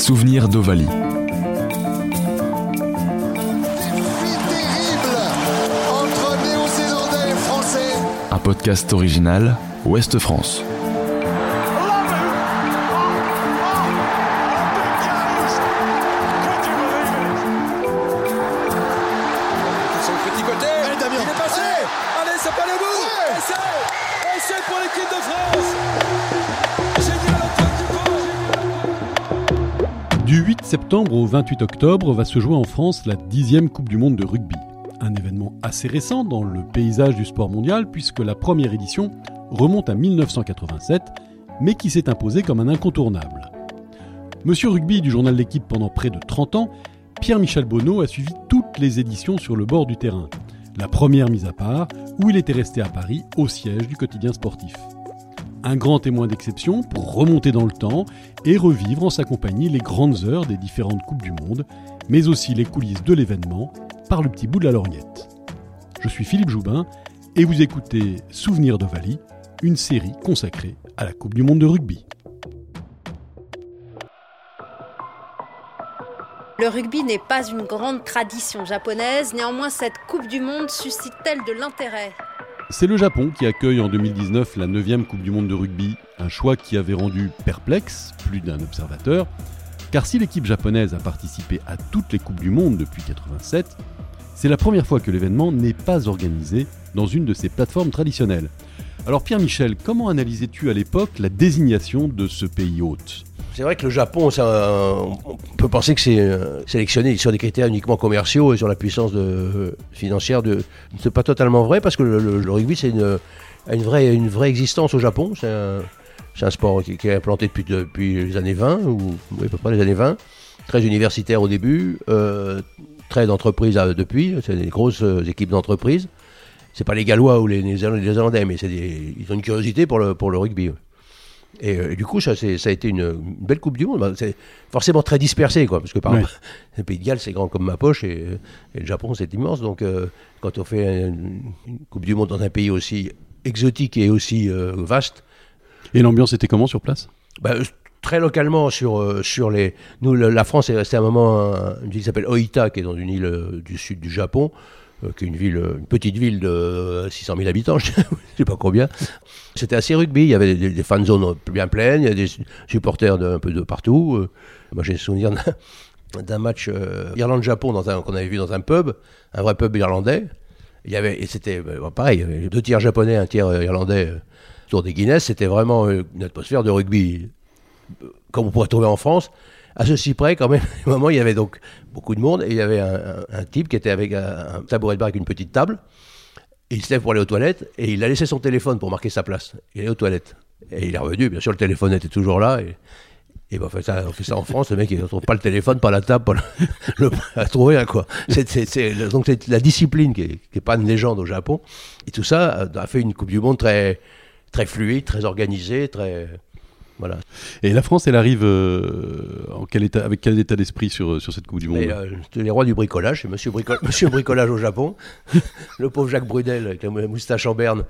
Souvenir d'Ovalie. Un podcast original Ouest France. Septembre au 28 octobre va se jouer en France la dixième Coupe du Monde de rugby. Un événement assez récent dans le paysage du sport mondial puisque la première édition remonte à 1987, mais qui s'est imposée comme un incontournable. Monsieur Rugby du journal L'équipe pendant près de 30 ans, Pierre-Michel Bonneau a suivi toutes les éditions sur le bord du terrain. La première mise à part, où il était resté à Paris, au siège du quotidien sportif un grand témoin d'exception pour remonter dans le temps et revivre en sa compagnie les grandes heures des différentes Coupes du Monde, mais aussi les coulisses de l'événement par le petit bout de la lorgnette. Je suis Philippe Joubin et vous écoutez Souvenir de Vali, une série consacrée à la Coupe du Monde de rugby. Le rugby n'est pas une grande tradition japonaise, néanmoins cette Coupe du Monde suscite-t-elle de l'intérêt? C'est le Japon qui accueille en 2019 la 9e Coupe du Monde de rugby, un choix qui avait rendu perplexe plus d'un observateur, car si l'équipe japonaise a participé à toutes les Coupes du Monde depuis 87, c'est la première fois que l'événement n'est pas organisé dans une de ses plateformes traditionnelles. Alors Pierre-Michel, comment analysais-tu à l'époque la désignation de ce pays hôte? C'est vrai que le Japon, on peut penser que c'est euh, sélectionné sur des critères uniquement commerciaux et sur la puissance de, financière. De, c'est pas totalement vrai parce que le, rugby, c'est une, une, vraie, une vraie existence au Japon. C'est un, sport qui, est implanté depuis, depuis les années 20, ou à peu près les années 20. Très universitaire au début, euh, très d'entreprises euh, depuis. C'est des grosses équipes d'entreprises. C'est pas les Gallois ou les Néerlandais, mais ils ont une curiosité pour le, pour le rugby. Euh, et, du coup, ça, ça a été une, belle Coupe du Monde. Bah, c'est forcément très dispersé, quoi, parce que par exemple, le Pays de Galles, c'est grand comme ma poche, et, le Japon, c'est immense. Donc, euh, quand on fait une, Coupe du Monde dans un pays aussi exotique et aussi euh, vaste. Et l'ambiance était comment sur place? Bah, Très localement, sur, sur les. Nous, la France est restée à un moment, une ville qui s'appelle Oita, qui est dans une île du sud du Japon. Euh, qui est une ville, une petite ville de 600 000 habitants, je ne sais pas combien. C'était assez rugby, il y avait des, fan zones bien pleines, il y a des supporters de, un peu de partout. Euh, moi j'ai souvenir d'un match euh, Irlande-Japon qu'on avait vu dans un pub, un vrai pub irlandais. Il y avait, et c'était pareil, il y avait deux tiers japonais, un tiers irlandais autour des Guinness. C'était vraiment une atmosphère de rugby comme on pourrait trouver en France. À ceci près, quand même, il y avait donc beaucoup de monde et il y avait un, type qui était avec un, tabouret de bar avec une petite table. il se lève pour aller aux toilettes et il a laissé son téléphone pour marquer sa place. Il est aux toilettes. Et il est revenu, bien sûr, le téléphone était toujours là. Et, et ben, fait ça, on fait ça en France, le mec, il ne trouve pas le téléphone, pas la table, pas le, à trouver rien, quoi. Donc, c'est la discipline qui n'est pas une légende au Japon. Et tout ça a fait une Coupe du Monde très, très fluide, très organisée, très. Voilà. Et la France, elle arrive euh, en quel état, avec quel état d'esprit sur, sur cette Coupe du Monde? euh, Les rois du bricolage, c'est monsieur, monsieur Bricolage au Japon. le pauvre Jacques Brudel avec la moustache en berne,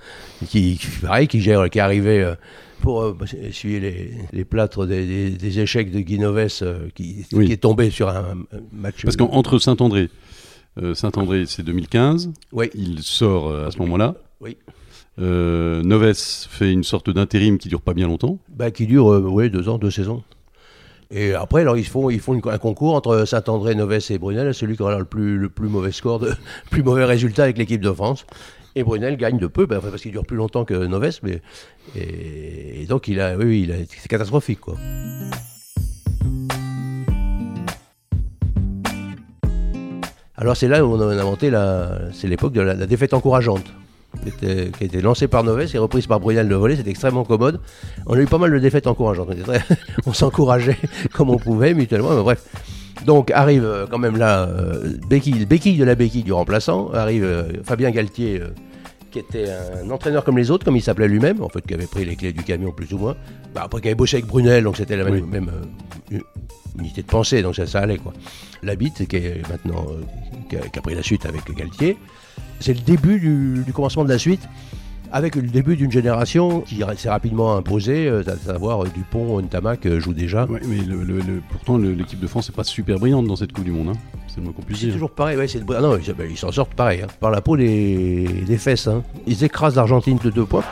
qui, pareil, qui, gère, qui est arrivé euh, pour essuyer les, les plâtres des, échecs de Guinoves qui, qui, est tombé sur un, match. Parce qu'entre Saint-André, Saint-André c'est 2015, oui. il sort à ce moment-là. Oui. Euh, Noves fait une sorte d'intérim qui dure pas bien longtemps. Bah, qui dure euh, deux ans, deux saisons. Et après, alors, ils font, ils font un concours entre Saint-André, Noves et Brunel, celui qui aura le plus, le plus mauvais score, le plus mauvais résultat avec l'équipe de France. Et Brunel gagne de peu, bah, parce qu'il dure plus longtemps que Noves, mais et, donc il a, oui, c'est catastrophique, quoi. Alors c'est là où on a inventé la, c'est l'époque de la défaite encourageante qui, a été lancé par Noves et reprise par Brunel de volet. C'était extrêmement commode. On a eu pas mal de défaites encourageantes. On, s'encourageait comme on pouvait mutuellement. Mais bref. Donc arrive euh, quand même là, euh, béquille, béquille de la béquille du remplaçant. Arrive euh, Fabien Galtier, qui était un entraîneur comme les autres, comme il s'appelait lui-même, en fait, qui avait pris les clés du camion plus ou moins. Bah, après, qui avait bossé avec Brunel, donc c'était la même, unité de pensée, donc ça, ça allait quoi. La bite, qui est maintenant, qui a, qui a pris la suite avec Galtier c'est le début du, commencement de la suite. avec le début d'une génération qui s'est rapidement imposée, euh, à savoir euh, Dupont, Ntamak euh, joue déjà. Ouais, mais pourtant l'équipe de France n'est pas super brillante dans cette Coupe du Monde. Hein. C'est le qu'on toujours pareil, ouais, ah non, ils s'en sortent pareil, hein. par la peau des, des fesses. Hein. Ils écrasent l'Argentine de deux points.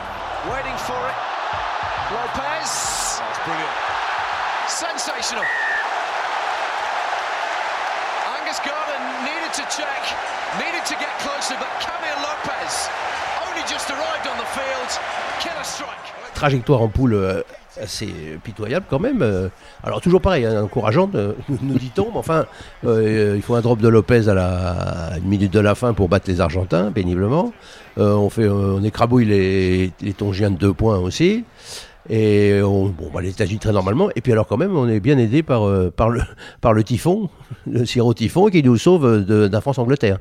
Trajectoire en poule euh, assez pitoyable quand même. Euh. Alors toujours pareil, hein, encourageante, euh, nous dit-on, mais enfin, il faut un drop de Lopez à la une minute de la fin pour battre les Argentins, péniblement. on, fait, on écrabouille les, Tongiens de deux points aussi. Et on, bon, bah, les États-Unis très normalement. Et puis alors quand même, on est bien aidé par, par, le, par le typhon, le sirop typhon, qui nous sauve d'un France-Angleterre.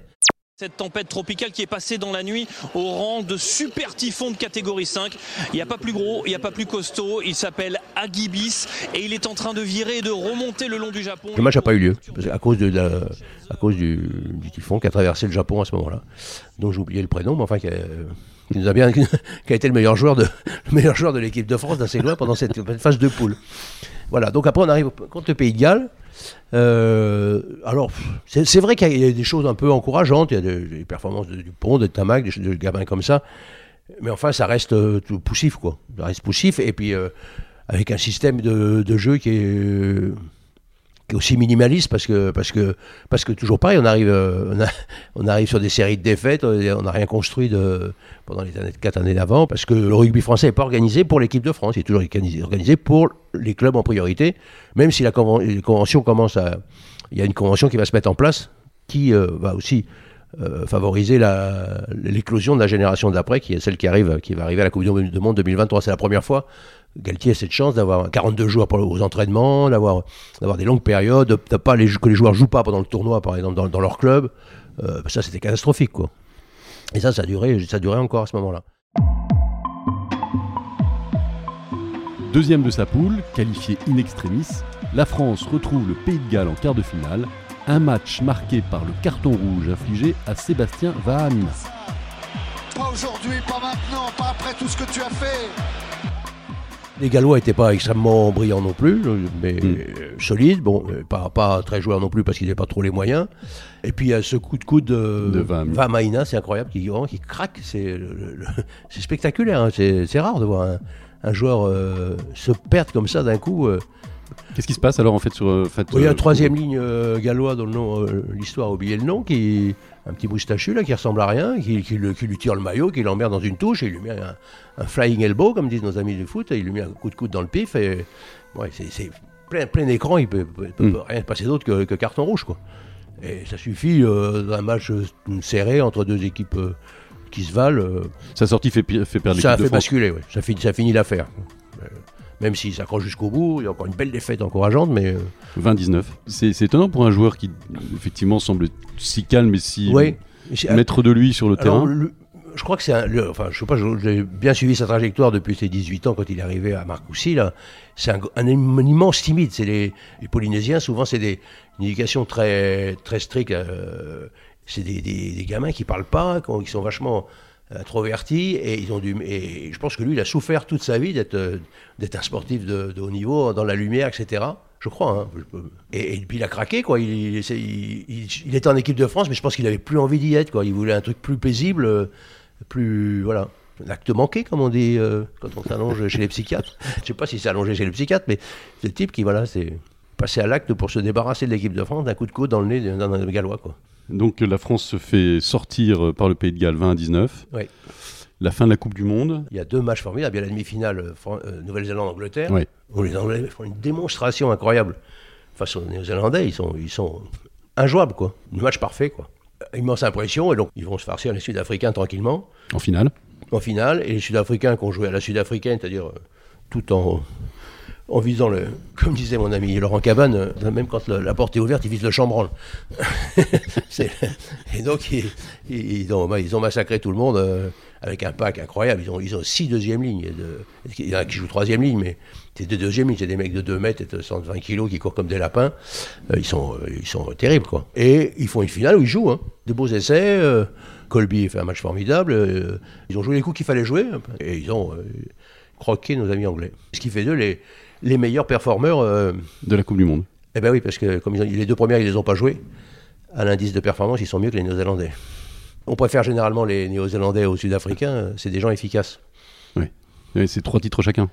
Cette tempête tropicale qui est passée dans la nuit au rang de super typhon de catégorie 5. Il n'y a pas plus gros, il n'y a pas plus costaud. Il s'appelle Agibis et il est en train de virer et de remonter le long du Japon. Le match n'a pas eu lieu à cause, du, typhon qui a traversé le Japon à ce moment-là. Donc j'ai oublié le prénom, mais enfin qui a, bien, qui a été le meilleur joueur de l'équipe de France d'assez loin pendant cette phase de poule. Voilà. Donc après on arrive contre le Pays de Galles. Euh, alors, c'est vrai qu'il y a des choses un peu encourageantes, il y a des, performances du Pont, de Tamac, des, de gamins comme ça, mais enfin, ça reste euh, tout poussif, quoi. Ça reste poussif, et puis euh, avec un système de, de jeu qui est aussi minimaliste parce que parce que parce que toujours pareil on arrive euh, on, arrive sur des séries de défaites euh, on n'a rien construit de pendant les années quatre années d'avant parce que le rugby français n'est pas organisé pour l'équipe de France il est toujours organisé, pour les clubs en priorité même si la convention commence à il y a une convention qui va se mettre en place qui euh, va aussi favoriser l'éclosion de la génération d'après, qui est celle qui arrive, qui va arriver à la Coupe du Monde 2023. C'est la première fois Galtier a cette chance d'avoir 42 joueurs pour, aux entraînements, d'avoir, des longues périodes, de, pas les, que les joueurs jouent pas pendant le tournoi, par exemple, dans, leur club. Euh, ça, c'était catastrophique, quoi. Et ça, ça a duré, ça a encore à ce moment-là. Deuxième de sa poule, qualifié in extremis, la France retrouve le Pays de Galles en quart de finale. Un match marqué par le carton rouge infligé à Sébastien Vahamina. Pas aujourd'hui, pas maintenant, pas après tout ce que tu as fait. Les Gallois n'étaient pas extrêmement brillants non plus, mais mm. solides. Bon, euh, pas, pas très joueurs non plus parce qu'ils n'avaient pas trop les moyens. Et puis il y a ce coup de coude de, Vamaina, c'est incroyable, qui, qui craque. C'est spectaculaire. Hein. C'est rare de voir un, joueur euh, se perdre comme ça d'un coup. Euh. Qu'est-ce qui se passe alors en fait sur fait, Il y a un troisième ligne gallois dont l'histoire a oublié le nom, qui un petit moustachu là qui ressemble à rien, qui, lui tire le maillot, qui l'emmerde dans une touche et il lui met un, flying elbow, comme disent nos amis du foot, et il lui met un coup de coude dans le pif. Et ouais, c'est plein, plein écran, il peut, peut, hmm. rien passer d'autre que, carton rouge. Quoi. Et ça suffit euh, d'un match euh, serré entre deux équipes euh, qui se valent. Sa sortie fait, fait perdre Ça a fait basculer, ça, finit, ça finit l'affaire même s'il s'accroche jusqu'au bout. Il y a encore une belle défaite encourageante, mais. 20-19. Euh, c'est étonnant pour un joueur qui, effectivement, semble si calme et si oui. maître de lui sur le terrain. je crois que c'est un. enfin, je sais pas, j'ai bien suivi sa trajectoire depuis ses 18 ans quand il est arrivé à Marcoussis. Là. C'est un, immense timide. C'est les, Polynésiens, souvent, c'est des une éducation très, très stricte. Euh, c'est des, des, gamins qui parlent pas, qui sont vachement introverti et ils ont dû et je pense que lui il a souffert toute sa vie d'être euh, d'être un sportif de, haut niveau dans la lumière etc je crois hein. et, puis il a craqué quoi. Il, était en équipe de France mais je pense qu'il avait plus envie d'y être quoi. Il voulait un truc plus paisible euh, plus voilà l'acte manqué comme on dit euh, quand on s'allonge chez les psychiatres. Je sais pas si c'est allongé chez les psychiatres mais c'est le type qui voilà c'est passé à l'acte pour se débarrasser de l'équipe de France d'un coup de coude dans le nez d'un gallois quoi donc la France se fait sortir par le Pays de Galles 20 à 19. Oui. La fin de la Coupe du Monde. Il y a deux matchs formidables. Il y a la demi-finale euh, euh, Nouvelle-Zélande-Angleterre, oui. où les Anglais font une démonstration incroyable face aux Néo-Zélandais. Ils sont, ils sont injouables, quoi. Un match parfait, quoi. Immense impression, et donc ils vont se farcir les Sud-Africains tranquillement. En finale En finale, et les Sud-Africains qui ont joué à la Sud-Africaine, c'est-à-dire euh, tout en en visant le, comme disait mon ami Laurent Cabane, euh, même quand la porte est ouverte, ils visent le chambranle. et donc, ils, ont, bah, ils, ont, massacré tout le monde. Euh, avec un pack incroyable. Ils ont, six deuxième lignes. il y en a qui jouent troisième ligne, mais c'est des deuxième lignes. C'est des mecs de 2 mètres et de 120 kilos qui courent comme des lapins. Euh, ils, sont, ils sont terribles, quoi. Et ils font une finale où ils jouent. Hein. Des beaux essais. Colby fait un match formidable. ils ont joué les coups qu'il fallait jouer. Et ils ont croqué nos amis anglais. Ce qui fait d'eux les, les meilleurs performeurs. de la Coupe du Monde. Eh bien oui, parce que comme les deux premières, ils les ont pas joués. À l'indice de performance, ils sont mieux que les Néo-Zélandais. On préfère généralement les Néo-Zélandais aux Sud-Africains, c'est des gens efficaces. Oui, c'est trois titres chacun.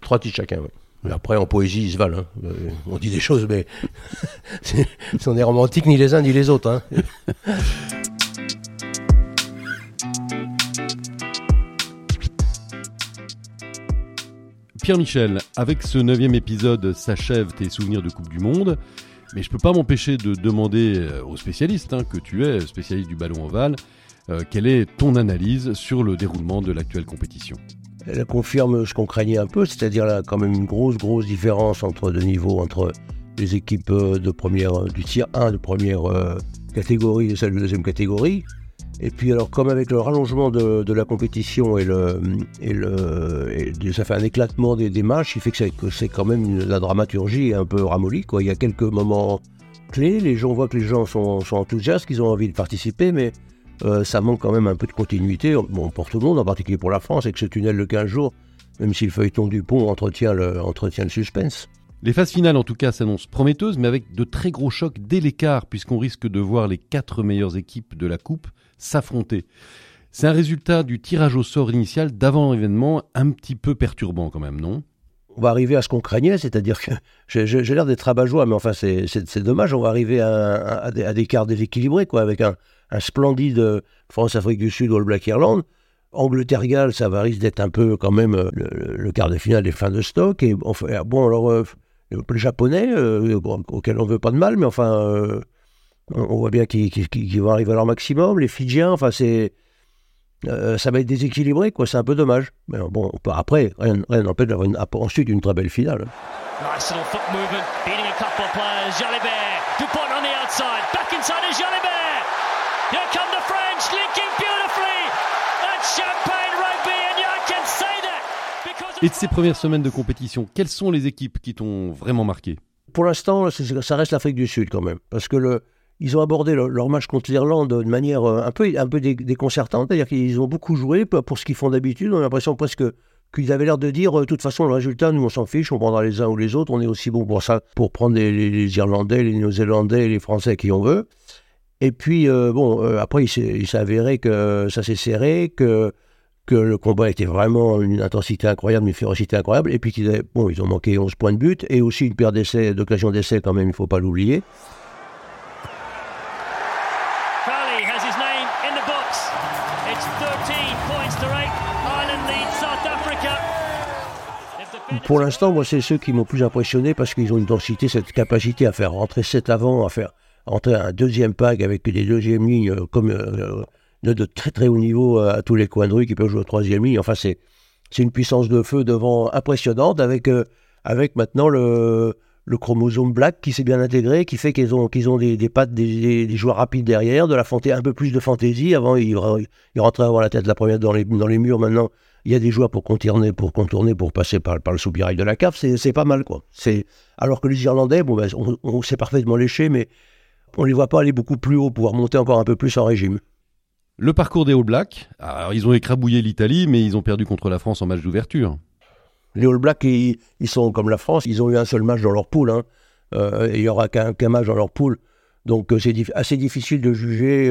Trois titres chacun, oui. Après, en poésie, ils se valent. Hein. Euh, on dit des choses, mais ce sont des romantiques ni les uns ni les autres. Hein. Pierre-Michel, avec ce neuvième épisode s'achèvent tes souvenirs de Coupe du Monde. Mais je peux pas m'empêcher de demander euh, aux spécialistes, hein, que tu es spécialiste du ballon ovale, euh, quelle est ton analyse sur le déroulement de l'actuelle compétition? Elle confirme ce qu'on craignait un peu, c'est-à-dire là quand même une grosse grosse différence entre deux niveaux, entre les équipes euh, de première, du tiers 1 de première catégorie et celles de deuxième catégorie. Et puis alors comme avec le rallongement de, la compétition et, le, et, ça fait un éclatement des, des matchs, il fait que c'est quand même la dramaturgie un peu ramollie. Il y a quelques moments clés, les gens voient que les gens sont, enthousiastes, qu'ils ont envie de participer, mais euh, ça manque quand même un peu de continuité, bon, pour tout le monde, en particulier pour la France, avec ce tunnel de 15 jours, même si le feuilleton du pont entretient le, entretient le suspense. Les phases finales, en tout cas, s'annoncent prometteuses, mais avec de très gros chocs dès l'écart, puisqu'on risque de voir les quatre meilleures équipes de la Coupe s'affronter. C'est un résultat du tirage au sort initial d'avant l'événement un petit peu perturbant quand même, non? On va arriver à ce qu'on craignait, c'est-à-dire que j'ai l'air d'être rabat-joie, mais enfin c'est dommage, on va arriver à, des, quarts déséquilibrés, quoi, avec un, splendide France-Afrique du Sud ou All Black Irlande. Angleterre-Galles, ça va risque d'être un peu quand même le, quart de finale des fins de stock. Et bon, alors, euh, les Japonais, euh, auxquels on veut pas de mal, mais enfin, euh, on voit bien qu'ils vont arriver à leur maximum. Les Fidjiens, enfin, c'est. Euh, ça va être déséquilibré, quoi. C'est un peu dommage. Mais bon, après, rien n'empêche d'avoir ensuite une très belle finale. Nice little foot movement, beating a couple of players. Jalibert, Dupont on the outside, back inside is Jalibert. Here come the French, linking beautifully. That's champagne rugby, and you can say that. Et de ces premières semaines de compétition, quelles sont les équipes qui t'ont vraiment marqué? Pour l'instant, ça reste l'Afrique du Sud quand même, parce que le ils ont abordé leur, match contre l'Irlande de manière euh, un peu, un peu déconcertante. C'est-à-dire qu'ils ont beaucoup joué pour ce qu'ils font d'habitude. On a l'impression presque qu'ils avaient l'air de dire, euh, de toute façon, le résultat, nous, on s'en fiche, on prendra les uns ou les autres, on est aussi bon pour ça, pour prendre les, Irlandais, les Néo-Zélandais, les Français qui on veut. Et puis, euh, bon, après, il s'est avéré que ça s'est serré, que, que le combat était vraiment une intensité incroyable, une férocité incroyable, et puis qu'ils bon, ils ont manqué 11 points de but, et aussi une paire d'essais, d'occasion d'essais quand même, il ne faut pas l'oublier. Pour l'instant, moi, c'est ceux qui m'ont plus impressionné parce qu'ils ont une densité, cette capacité à faire rentrer 7 avant, à faire rentrer un deuxième pack avec des deuxièmes lignes euh, comme euh, de très très haut niveau euh, à tous les coins de rue qui peuvent jouer au troisième ligne. Enfin, c'est une puissance de feu devant impressionnante avec, avec maintenant le, le chromosome black qui s'est bien intégré, qui fait qu'ils ont, qu'ils ont des, pattes, des, joueurs rapides derrière, de la un peu plus de fantaisie. Avant, ils, rentraient avoir la tête la première dans les, murs. Maintenant, il y a des joueurs pour contourner, pour contourner, pour passer par, le soupirail de la cave, c'est pas mal, quoi. Alors que les Irlandais, bon, ben, on, on parfaitement léché, mais on les voit pas aller beaucoup plus haut, pouvoir monter encore un peu plus en régime. Le parcours des All Blacks, alors ils ont écrabouillé l'Italie, mais ils ont perdu contre la France en match d'ouverture. Les All Blacks, ils, sont comme la France, ils ont eu un seul match dans leur poule, hein. euh, il y aura qu'un match dans leur poule, donc euh, c'est assez difficile de juger.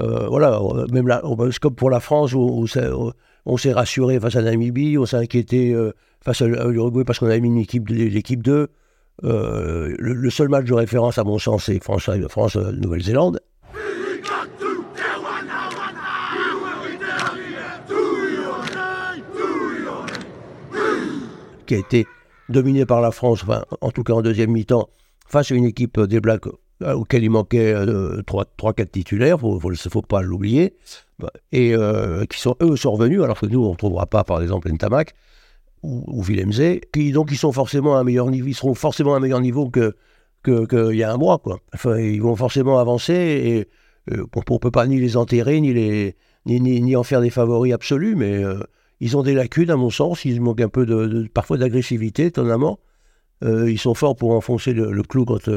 Euh, voilà, même là, comme pour la France, on s'est rassuré face à Namibie, on s'est inquiété face à l'Uruguay parce qu'on avait mis l'équipe 2. Euh, le, seul match de référence, à mon sens, c'est France-Nouvelle-Zélande. Qui a été dominé par la France, en tout cas en deuxième mi-temps, face à une équipe des Blacks euh, auquel il manquait 3-4 titulaires, il ne faut, pas l'oublier, bah, et euh, qui sont eux sont revenus, alors que nous on ne trouvera pas par exemple Ntamak ou, ou qui donc ils sont forcément à un meilleur niveau, ils seront forcément à un meilleur niveau que qu'il y a un mois quoi. Enfin, ils vont forcément avancer et euh, on ne peut pas ni les enterrer ni les ni, ni, en faire des favoris absolus, mais ils ont des lacunes à mon sens. Ils manquent un peu parfois d'agressivité, étonnamment. ils sont forts pour enfoncer le, clou quand,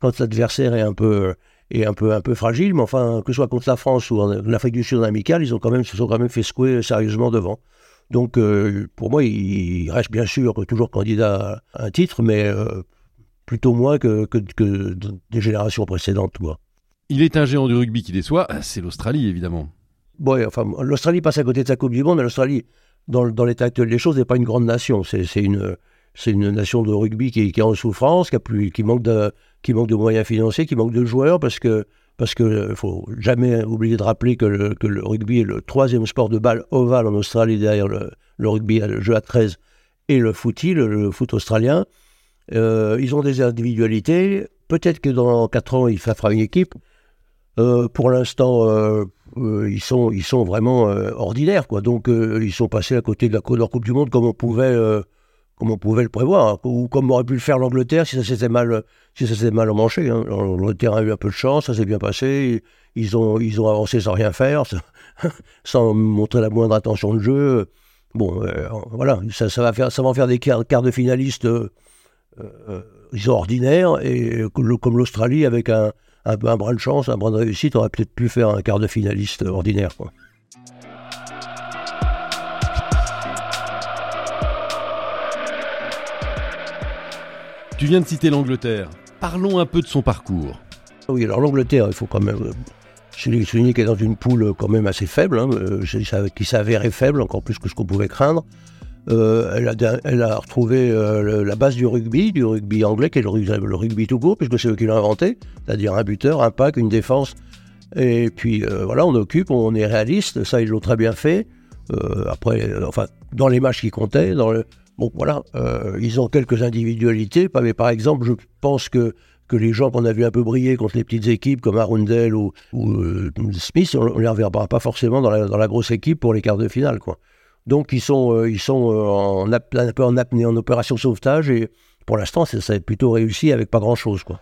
quand l'adversaire est un peu est un peu fragile, mais enfin que ce soit contre la France ou en, Afrique du Sud en amical, ils ont quand même se sont quand même fait secouer sérieusement devant. Donc pour moi, il, reste bien sûr toujours candidat à un titre, mais plutôt moins que, des générations précédentes. Il est un géant du rugby qui déçoit, c'est l'Australie évidemment. Oui, enfin, l'Australie passe à côté de sa Coupe du Monde, mais l'Australie, dans, l'état actuel des choses, n'est pas une grande nation. C'est une, nation de rugby qui, est en souffrance, qui, manque de, moyens financiers, qui manque de joueurs, parce que parce qu'il faut jamais oublier de rappeler que le, rugby est le troisième sport de balle ovale en Australie derrière le, rugby, le jeu à 13 et le footy, le foot australien. Euh, ils ont des individualités. Peut-être que dans 4 ans, il fera une équipe. Euh, pour l'instant, euh, ils, sont, ils sont vraiment ordinaires. Quoi. Donc, ils sont passés à côté de la leur Coupe du Monde comme on pouvait, comme on pouvait le prévoir. Hein. ou comme aurait pu le faire l'Angleterre si ça s'était mal, si mal manché. Hein. L'Angleterre a eu un peu de chance, ça s'est bien passé. Ils ont, ils ont avancé sans rien faire, sans montrer la moindre attention de jeu. Bon, voilà, ça, va faire, ça va en faire des quarts, de finalistes euh, ordinaires, et comme l'Australie, avec un, un, brin de chance, un brin de réussite, aurait peut-être pu faire un quart de finaliste ordinaire. Quoi. Tu viens de citer l'Angleterre. Parlons un peu de son parcours. Oui, alors l'Angleterre, il faut quand même euh, souligner qu'elle est dans une poule quand même assez faible, hein, euh, qui s'avérait faible, encore plus que ce qu'on pouvait craindre. Euh, elle, a, retrouvé euh, la base du rugby, du rugby anglais, qui est le, rugby tout court, puisque c'est eux qui l'ont inventé, c'est-à-dire un buteur, un pack, une défense. Et puis euh, voilà, on occupe, on est réaliste, ça ils l'ont très bien fait. après, enfin, dans les matchs qui comptaient, dans bon voilà, ils ont quelques individualités, mais par exemple, je pense que que les gens qu'on a vu un peu briller contre les petites équipes comme Arundel ou, Smith, on ne les reverra pas forcément dans la, dans la, grosse équipe pour les quarts de finale. Quoi. Donc ils sont, euh, ils sont euh, en, un peu en apnée, en opération sauvetage, et pour l'instant, ça, ça a plutôt réussi avec pas grand-chose. quoi.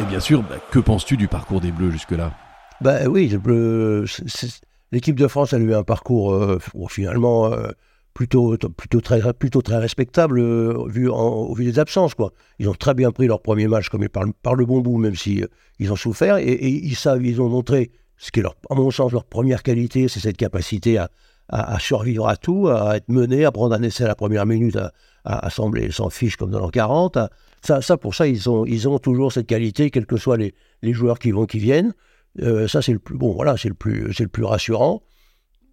Et bien sûr, bah, que penses-tu du parcours des Bleus jusque-là? Bah oui, L'équipe de France a eu un parcours euh, finalement euh, plutôt, très, respectable euh, vu au vu des absences. Ils ont très bien pris leur premier match comme par le bon bout, même si ils ont souffert. Et, ils savent, ils ont montré ce qui est, leur, à mon sens, leur première qualité, c'est cette capacité à, survivre à tout, à être mené, à prendre un essai à la première minute, à, à, sans fiche comme dans l'an 40. ça, ça, pour ça, ils ont, toujours cette qualité, quels que soient les joueurs qui vont, qui viennent. Euh, ça, c'est le plus bon. Voilà, c'est le plus, c'est le plus rassurant.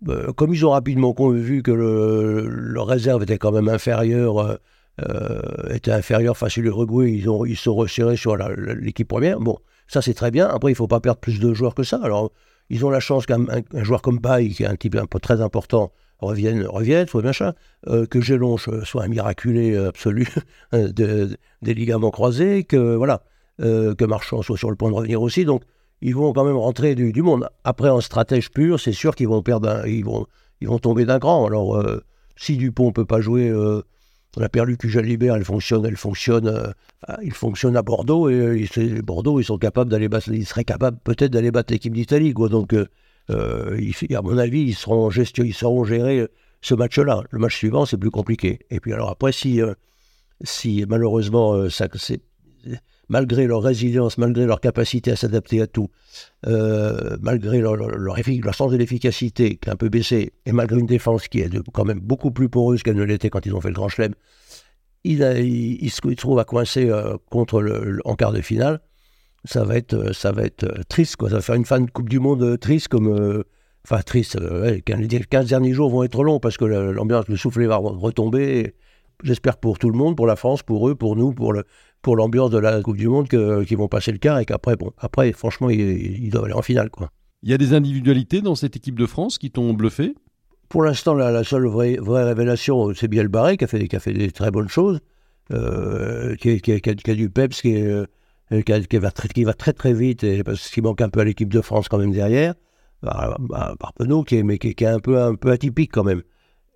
Euh, comme ils ont rapidement vu que le, réserve était quand même inférieur, euh, était inférieur face à l'Uruguay, ils ont, ils sont resserrés sur l'équipe première. Bon, ça c'est très bien. Après, il faut pas perdre plus de joueurs que ça. Alors, ils ont la chance qu'un un, joueur comme Baye, qui est un type un peu très important, revienne, revienne, soit machin, que Gelonche soit un miraculé absolu des ligaments croisés, que voilà, que Marchand soit sur le point de revenir aussi. Donc, ils vont quand même rentrer du, monde. Après, en stratège pur, c'est sûr qu'ils vont perdre, ils vont, ils vont tomber d'un cran. Alors, euh, si Dupont ne peut pas jouer, euh, on a perdu Jalibert, elle fonctionne, elle fonctionne, euh, il fonctionne à Bordeaux et les Bordeaux, ils sont capables d'aller battre, ils seraient capables peut-être d'aller battre l'équipe d'Italie. Donc, à mon avis, ils seront gestion, ils sauront gérer ce match-là. Le match suivant, c'est plus compliqué. Et puis alors après, si, si malheureusement ça, c'est malgré leur résilience, malgré leur capacité à s'adapter à tout, euh, malgré leur, leur, sens de l'efficacité qui a un peu baissé, et malgré une défense qui est quand même beaucoup plus poreuse qu'elle ne l'était quand ils ont fait le Grand Chelem, il, il, se trouve à coincer euh, contre en quart de finale. Ça va être, euh, ça va être triste, quoi. Ça va faire une fin de Coupe du Monde triste, comme. Enfin, triste. les 15 derniers jours vont être longs parce que l'ambiance, le soufflet va retomber. J'espère pour tout le monde, pour la France, pour eux, pour nous, pour le, pour l'ambiance de la Coupe du Monde qu'ils vont passer le quart et qu'après, bon, après, franchement, ils, doivent aller en finale. Quoi. Il y a des individualités dans cette équipe de France qui t'ont bluffé? Pour l'instant, la, seule vraie, vraie révélation, c'est Biel Barré qui a, fait, qui a fait des très bonnes choses, euh, qui, a, du peps, qui est, qui, va très, qui va très très vite, et, parce qu'il manque un peu à l'équipe de France quand même derrière. Bah, bah, qui est, mais qui, est un peu, un peu atypique quand même.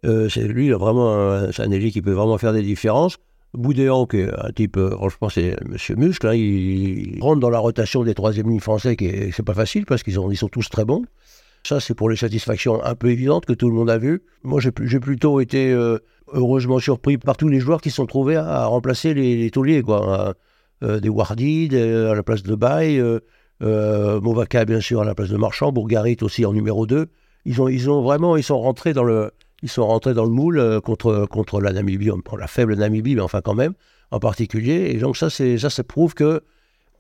c'est lui, il a vraiment c'est un ailier qui peut vraiment faire des différences. Boudéan, qui est un type, franchement, c'est Monsieur Muscle, hein, il, rentre dans la rotation des troisième lignes français, qui est, c'est pas facile parce qu'ils ils sont tous très bons. Ça, c'est pour les satisfactions un peu évidentes que tout le monde a vues. Moi, j'ai, plutôt été euh, heureusement surpris par tous les joueurs qui sont trouvés à, remplacer les, tauliers, quoi. Euh, des Wardy à la place de Bay, euh, euh bien sûr, à la place de Marchand, Bourgarit aussi en numéro 2. Ils ont, ils ont vraiment, ils sont rentrés dans le, ils sont rentrés dans le moule contre, contre la Namibie, la faible Namibie, mais enfin quand même, en particulier. Et donc ça, ça, prouve que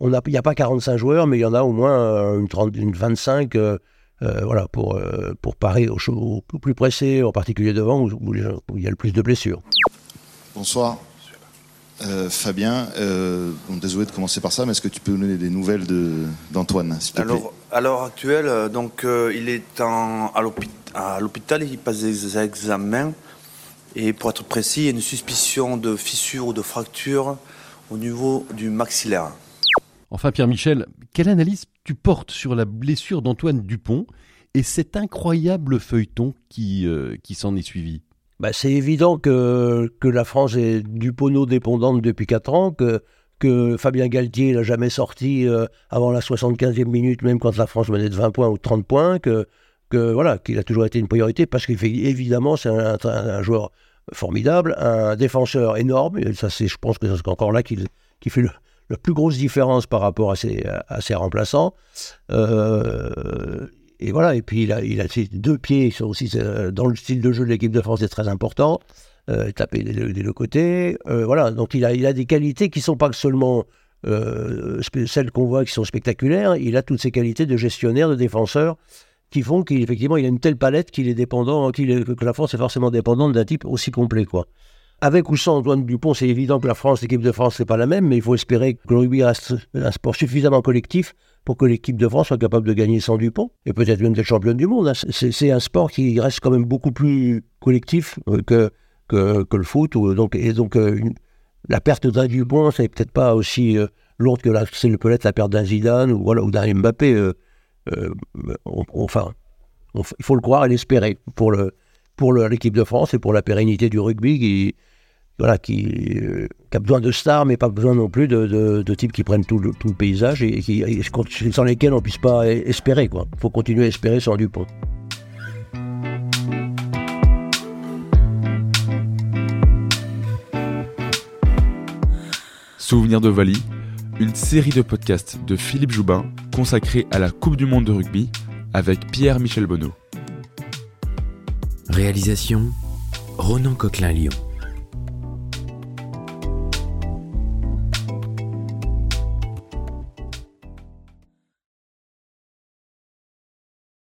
il n'y a, pas 45 joueurs, mais il y en a au moins une, 30, une 25 euh, voilà, pour, euh, pour parer au, plus pressé, en particulier devant, où, il y a le plus de blessures. Bonsoir. Euh, Fabien, désolé de commencer par ça, mais est-ce que tu peux nous donner des nouvelles d'Antoine, Alors, à l'heure actuelle, donc, il est en, à l'hôpital, il passe des examens, et pour être précis, il y a une suspicion de fissure ou de fracture au niveau du maxillaire. Enfin, Pierre-Michel, quelle analyse tu portes sur la blessure d'Antoine Dupont et cet incroyable feuilleton qui, euh, qui s'en est suivi? Bah, C'est évident que, la France est Dupono-dépendante depuis 4 ans, que, Fabien Galtier n'a jamais sorti euh, avant la 75e minute, même quand la France menait de 20 points ou 30 points, que, voilà, qu'il a toujours été une priorité, parce qu'évidemment, c'est un, un, joueur formidable, un défenseur énorme, et ça c'est, je pense que c'est encore là qu'il qui fait la plus grosse différence par rapport à ses, à ses remplaçants. Euh, et voilà, puis il a, il ses deux pieds, sont aussi euh, dans le style de jeu de l'équipe de France, c'est très important. Euh, taper des, deux côtés. Euh, voilà, donc il a, il des qualités qui ne sont pas seulement celles qu'on voit qui sont spectaculaires, il a toutes ces qualités de gestionnaire, de défenseur, qui font qu'effectivement il a une telle palette qu'il est dépendant, qu'il est, que la France est forcément dépendante d'un type aussi complet. Avec ou sans Antoine Dupont, c'est évident que la France, l'équipe de France, c'est pas la même, mais il faut espérer que le rugby reste un sport suffisamment collectif pour que l'équipe de France soit capable de gagner sans Dupont, et peut-être même d'être championne du monde. Hein. C'est un sport qui reste quand même beaucoup plus collectif euh, que, que, le foot. donc, et donc, euh, la perte d'un Dupont, c'est peut-être pas aussi euh, lourde que c'est peut-être la perte d'un Zidane ou, voilà, ou d'un Mbappé. enfin, il faut le croire et l'espérer pour le pour l'équipe de France et pour la pérennité du rugby voilà, qui, euh, qui, a besoin de stars, mais pas besoin non plus de, de, types qui prennent tout le, tout le paysage et, qui, sans lesquels on ne puisse pas espérer. Il faut continuer à espérer sans Dupont. Souvenir de Vali, une série de podcasts de Philippe Joubin consacrée à la Coupe du Monde de rugby avec Pierre-Michel Bonneau. Réalisation Ronan Coquelin-Lyon.